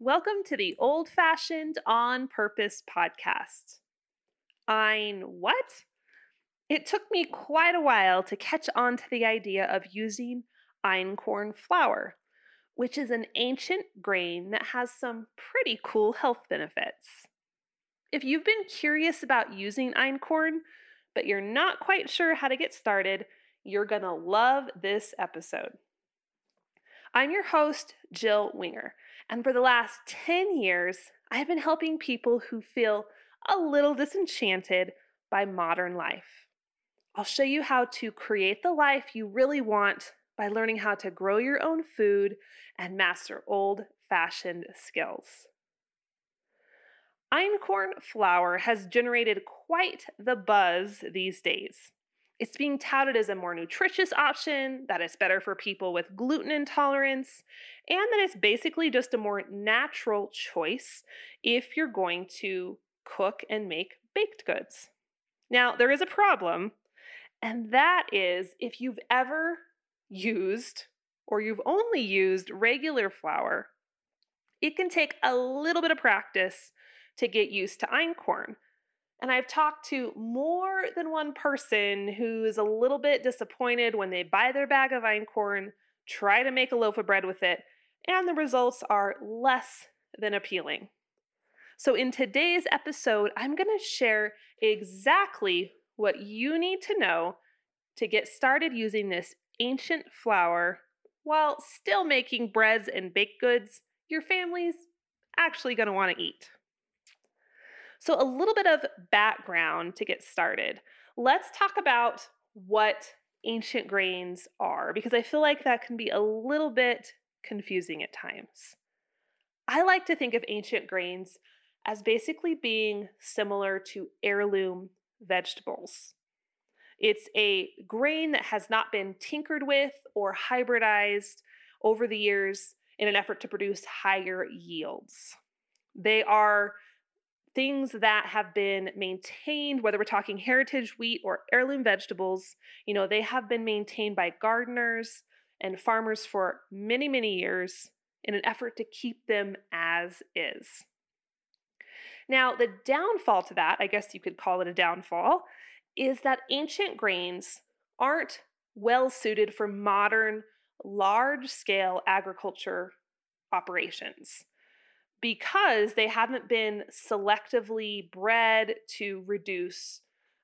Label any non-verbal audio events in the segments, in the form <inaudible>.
Welcome to the Old Fashioned On Purpose podcast. Ein what? It took me quite a while to catch on to the idea of using einkorn flour, which is an ancient grain that has some pretty cool health benefits. If you've been curious about using einkorn, but you're not quite sure how to get started, you're going to love this episode. I'm your host, Jill Winger, and for the last 10 years, I've been helping people who feel a little disenchanted by modern life. I'll show you how to create the life you really want by learning how to grow your own food and master old fashioned skills. Einkorn flour has generated quite the buzz these days. It's being touted as a more nutritious option, that it's better for people with gluten intolerance, and that it's basically just a more natural choice if you're going to cook and make baked goods. Now, there is a problem, and that is if you've ever used or you've only used regular flour, it can take a little bit of practice to get used to einkorn. And I've talked to more than one person who is a little bit disappointed when they buy their bag of einkorn, try to make a loaf of bread with it, and the results are less than appealing. So, in today's episode, I'm going to share exactly what you need to know to get started using this ancient flour while still making breads and baked goods your family's actually going to want to eat. So, a little bit of background to get started. Let's talk about what ancient grains are, because I feel like that can be a little bit confusing at times. I like to think of ancient grains as basically being similar to heirloom vegetables. It's a grain that has not been tinkered with or hybridized over the years in an effort to produce higher yields. They are things that have been maintained, whether we're talking heritage wheat or heirloom vegetables, you know, they have been maintained by gardeners and farmers for many, many years in an effort to keep them as is. Now, the downfall to that, I guess you could call it a downfall, is that ancient grains aren't well suited for modern, large scale agriculture operations because they haven't been selectively bred to reduce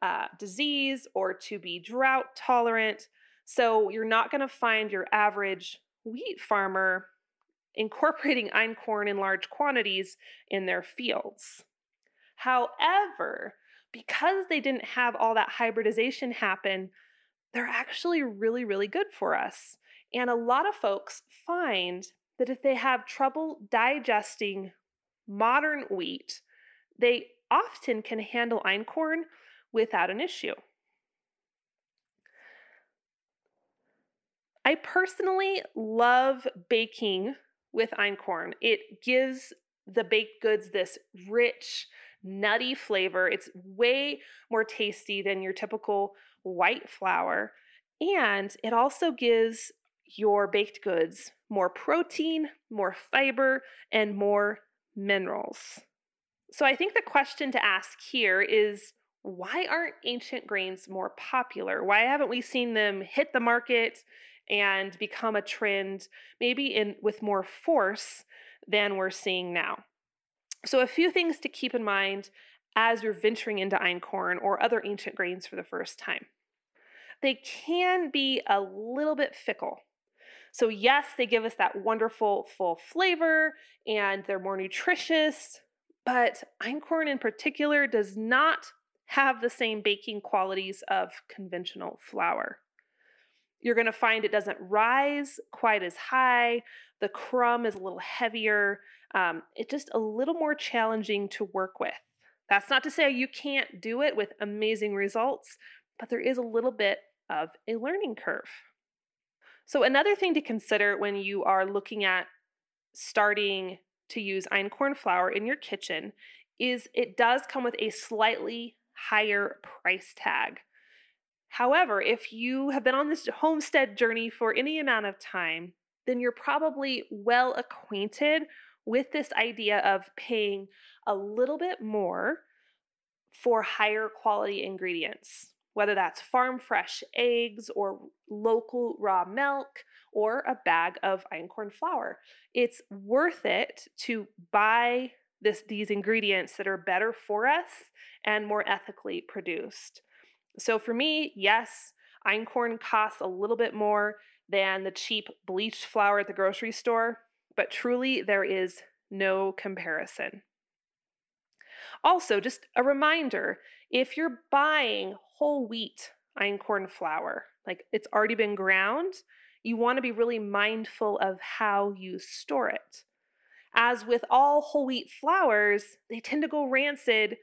uh, disease or to be drought tolerant. So you're not going to find your average wheat farmer incorporating <laughs> einkorn in large quantities in their fields. However, because they didn't have all that hybridization happen, they're actually really, really good for us. And a lot of folks find that if they have trouble digesting modern wheat, they often can handle einkorn without an issue. I personally love baking with einkorn. It gives the baked goods this rich, nutty flavor. It's way more tasty than your typical white flour. And it also gives your baked goods more protein, more fiber, and more minerals. So I think the question to ask here is why aren't ancient grains more popular? Why haven't we seen them hit the market and become a trend maybe in with more force than we're seeing now? So a few things to keep in mind as you're venturing into einkorn or other ancient grains for the first time. They can be a little bit fickle. So, yes, they give us that wonderful full flavor and they're more nutritious, but einkorn in particular does not have the same baking qualities of conventional flour. You're going to find it doesn't rise quite as high. The crumb is a little heavier. Um, it's just a little more challenging to work with. That's not to say you can't do it with amazing results, but there is a little bit of a learning curve. So, another thing to consider when you are looking at starting to use einkorn flour in your kitchen is it does come with a slightly higher price tag. However, if you have been on this homestead journey for any amount of time, then you're probably well acquainted with this idea of paying a little bit more for higher quality ingredients, whether that's farm fresh eggs or local raw milk or a bag of einkorn flour. It's worth it to buy this, these ingredients that are better for us and more ethically produced. So for me, yes, einkorn costs a little bit more than the cheap bleached flour at the grocery store, but truly there is no comparison. Also, just a reminder if you're buying whole wheat einkorn flour, like it's already been ground, you want to be really mindful of how you store it. As with all whole wheat flours, they tend to go rancid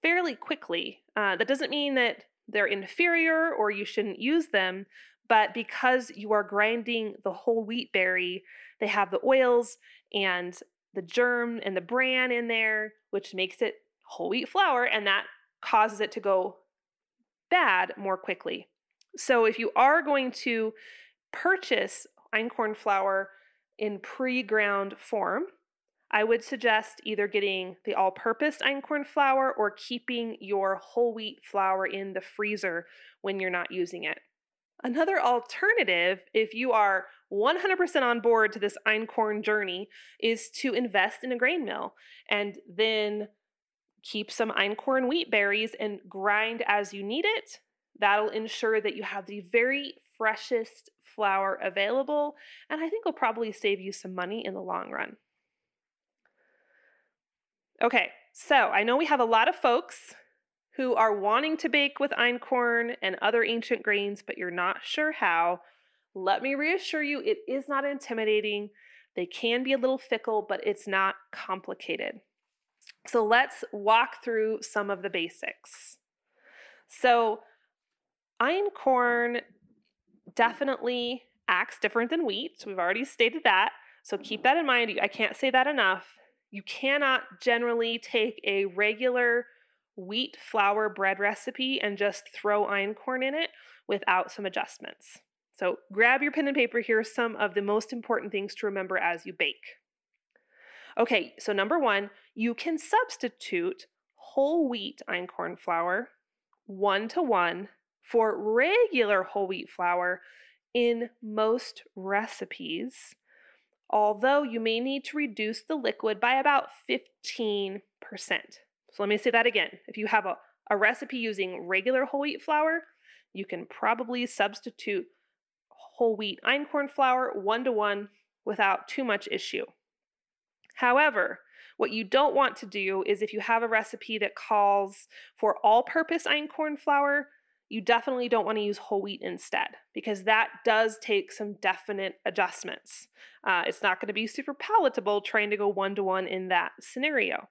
fairly quickly. Uh, that doesn't mean that they're inferior or you shouldn't use them, but because you are grinding the whole wheat berry, they have the oils and the germ and the bran in there, which makes it whole wheat flour, and that causes it to go bad more quickly. So if you are going to purchase einkorn flour in pre-ground form, I would suggest either getting the all purpose einkorn flour or keeping your whole wheat flour in the freezer when you're not using it. Another alternative, if you are 100% on board to this einkorn journey, is to invest in a grain mill and then keep some einkorn wheat berries and grind as you need it. That'll ensure that you have the very freshest flour available, and I think will probably save you some money in the long run. Okay, so I know we have a lot of folks who are wanting to bake with einkorn and other ancient grains, but you're not sure how. Let me reassure you, it is not intimidating. They can be a little fickle, but it's not complicated. So let's walk through some of the basics. So, einkorn definitely acts different than wheat. So we've already stated that. So keep that in mind. I can't say that enough. You cannot generally take a regular wheat flour bread recipe and just throw einkorn in it without some adjustments. So grab your pen and paper. Here are some of the most important things to remember as you bake. Okay, so number one, you can substitute whole wheat einkorn flour one to one for regular whole wheat flour in most recipes although you may need to reduce the liquid by about 15%. So let me say that again. If you have a, a recipe using regular whole wheat flour, you can probably substitute whole wheat einkorn flour one to one without too much issue. However, what you don't want to do is if you have a recipe that calls for all purpose einkorn flour, you definitely don't want to use whole wheat instead because that does take some definite adjustments. Uh, it's not going to be super palatable trying to go one to one in that scenario.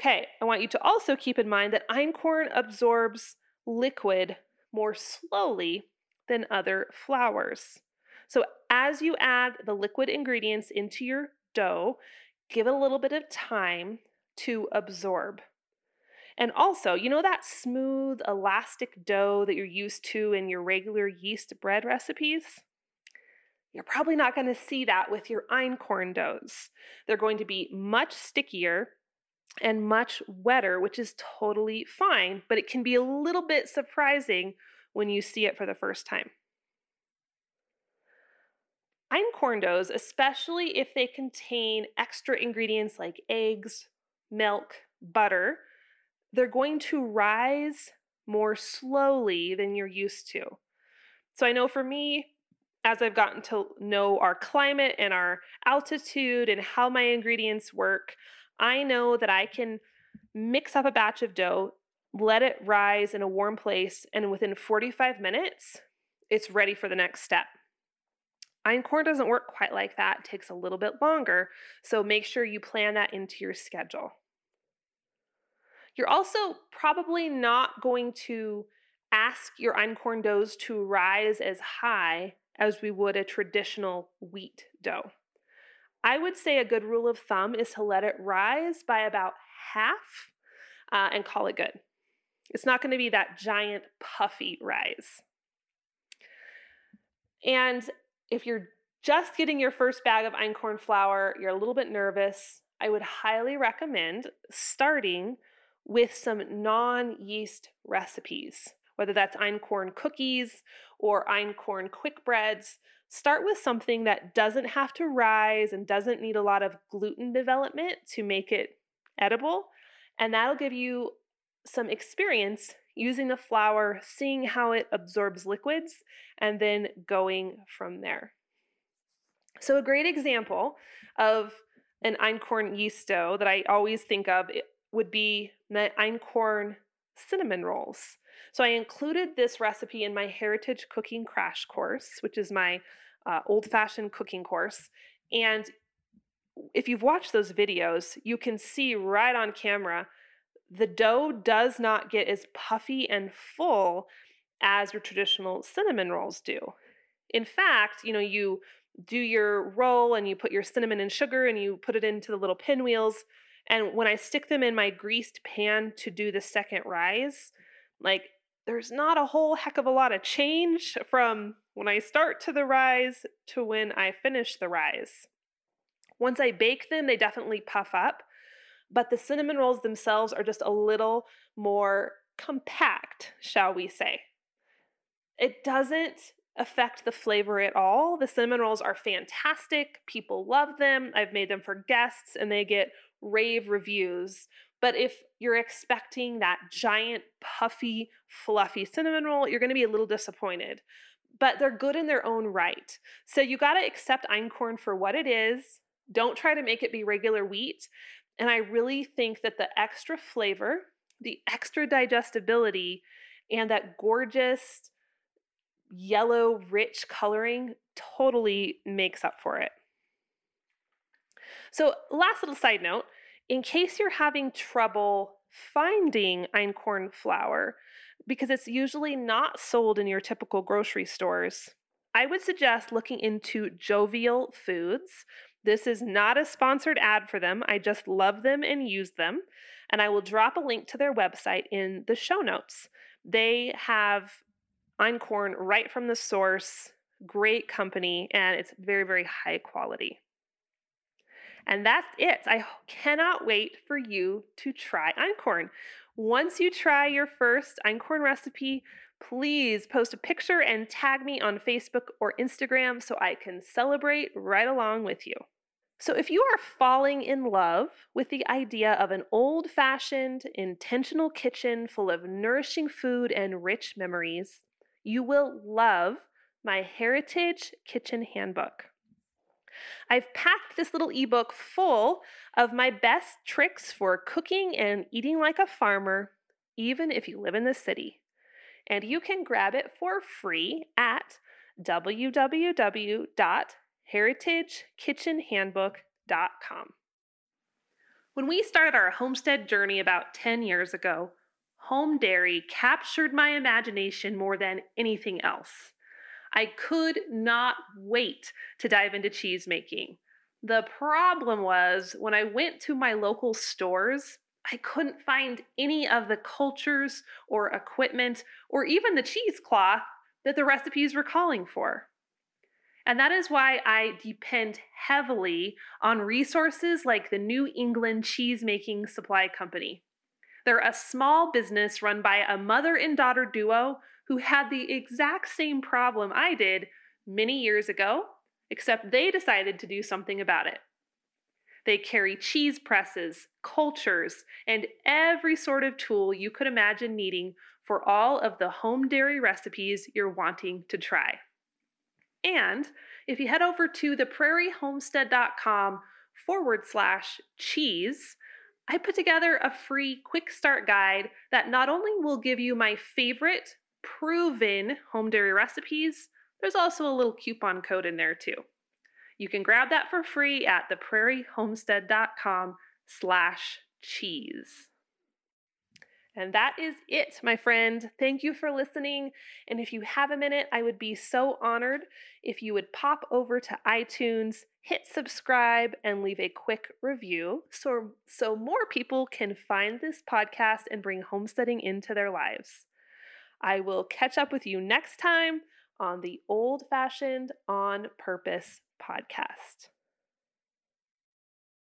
Okay, I want you to also keep in mind that einkorn absorbs liquid more slowly than other flours. So as you add the liquid ingredients into your dough, give it a little bit of time to absorb. And also, you know that smooth, elastic dough that you're used to in your regular yeast bread recipes? You're probably not going to see that with your einkorn doughs. They're going to be much stickier and much wetter, which is totally fine, but it can be a little bit surprising when you see it for the first time. Einkorn doughs, especially if they contain extra ingredients like eggs, milk, butter, they're going to rise more slowly than you're used to. So I know for me, as I've gotten to know our climate and our altitude and how my ingredients work, I know that I can mix up a batch of dough, let it rise in a warm place, and within 45 minutes, it's ready for the next step. Einkorn doesn't work quite like that, it takes a little bit longer, so make sure you plan that into your schedule. You're also probably not going to ask your einkorn doughs to rise as high as we would a traditional wheat dough. I would say a good rule of thumb is to let it rise by about half uh, and call it good. It's not going to be that giant puffy rise. And if you're just getting your first bag of einkorn flour, you're a little bit nervous, I would highly recommend starting with some non yeast recipes, whether that's einkorn cookies or einkorn quick breads. Start with something that doesn't have to rise and doesn't need a lot of gluten development to make it edible. And that'll give you some experience using the flour, seeing how it absorbs liquids, and then going from there. So, a great example of an einkorn yeast dough that I always think of would be the einkorn cinnamon rolls. So, I included this recipe in my Heritage Cooking Crash course, which is my uh, old fashioned cooking course. And if you've watched those videos, you can see right on camera the dough does not get as puffy and full as your traditional cinnamon rolls do. In fact, you know, you do your roll and you put your cinnamon and sugar and you put it into the little pinwheels. And when I stick them in my greased pan to do the second rise, like there's not a whole heck of a lot of change from when I start to the rise to when I finish the rise. Once I bake them, they definitely puff up, but the cinnamon rolls themselves are just a little more compact, shall we say. It doesn't affect the flavor at all. The cinnamon rolls are fantastic. People love them. I've made them for guests and they get rave reviews. But if you're expecting that giant, puffy, fluffy cinnamon roll, you're going to be a little disappointed. But they're good in their own right. So you got to accept einkorn for what it is. Don't try to make it be regular wheat. And I really think that the extra flavor, the extra digestibility, and that gorgeous yellow, rich coloring totally makes up for it. So, last little side note in case you're having trouble finding einkorn flour, because it's usually not sold in your typical grocery stores, I would suggest looking into Jovial Foods. This is not a sponsored ad for them. I just love them and use them. And I will drop a link to their website in the show notes. They have einkorn right from the source, great company, and it's very, very high quality. And that's it. I cannot wait for you to try einkorn. Once you try your first einkorn recipe, please post a picture and tag me on Facebook or Instagram so I can celebrate right along with you. So, if you are falling in love with the idea of an old fashioned, intentional kitchen full of nourishing food and rich memories, you will love my Heritage Kitchen Handbook. I've packed this little ebook full of my best tricks for cooking and eating like a farmer, even if you live in the city. And you can grab it for free at www.heritagekitchenhandbook.com. When we started our homestead journey about 10 years ago, home dairy captured my imagination more than anything else. I could not wait to dive into cheese making. The problem was when I went to my local stores, I couldn't find any of the cultures or equipment or even the cheesecloth that the recipes were calling for. And that is why I depend heavily on resources like the New England Cheese Making Supply Company. They're a small business run by a mother and daughter duo who had the exact same problem I did many years ago, except they decided to do something about it. They carry cheese presses, cultures, and every sort of tool you could imagine needing for all of the home dairy recipes you're wanting to try. And if you head over to theprairiehomestead.com forward slash cheese, I put together a free quick start guide that not only will give you my favorite proven home dairy recipes, there's also a little coupon code in there too. You can grab that for free at theprairiehomestead.com slash cheese. And that is it, my friend. Thank you for listening. And if you have a minute, I would be so honored if you would pop over to iTunes, hit subscribe, and leave a quick review so, so more people can find this podcast and bring homesteading into their lives. I will catch up with you next time on the Old Fashioned on Purpose podcast.